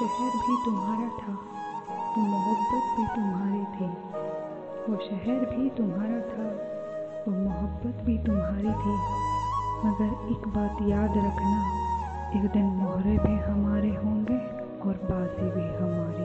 शहर भी तुम्हारा था वो मोहब्बत भी तुम्हारी थी। वो शहर भी तुम्हारा था, वो मोहब्बत भी तुम्हारी थी। मगर एक बात याद रखना, एक दिन मोहरे भी हमारे होंगे और बाजी भी हमारी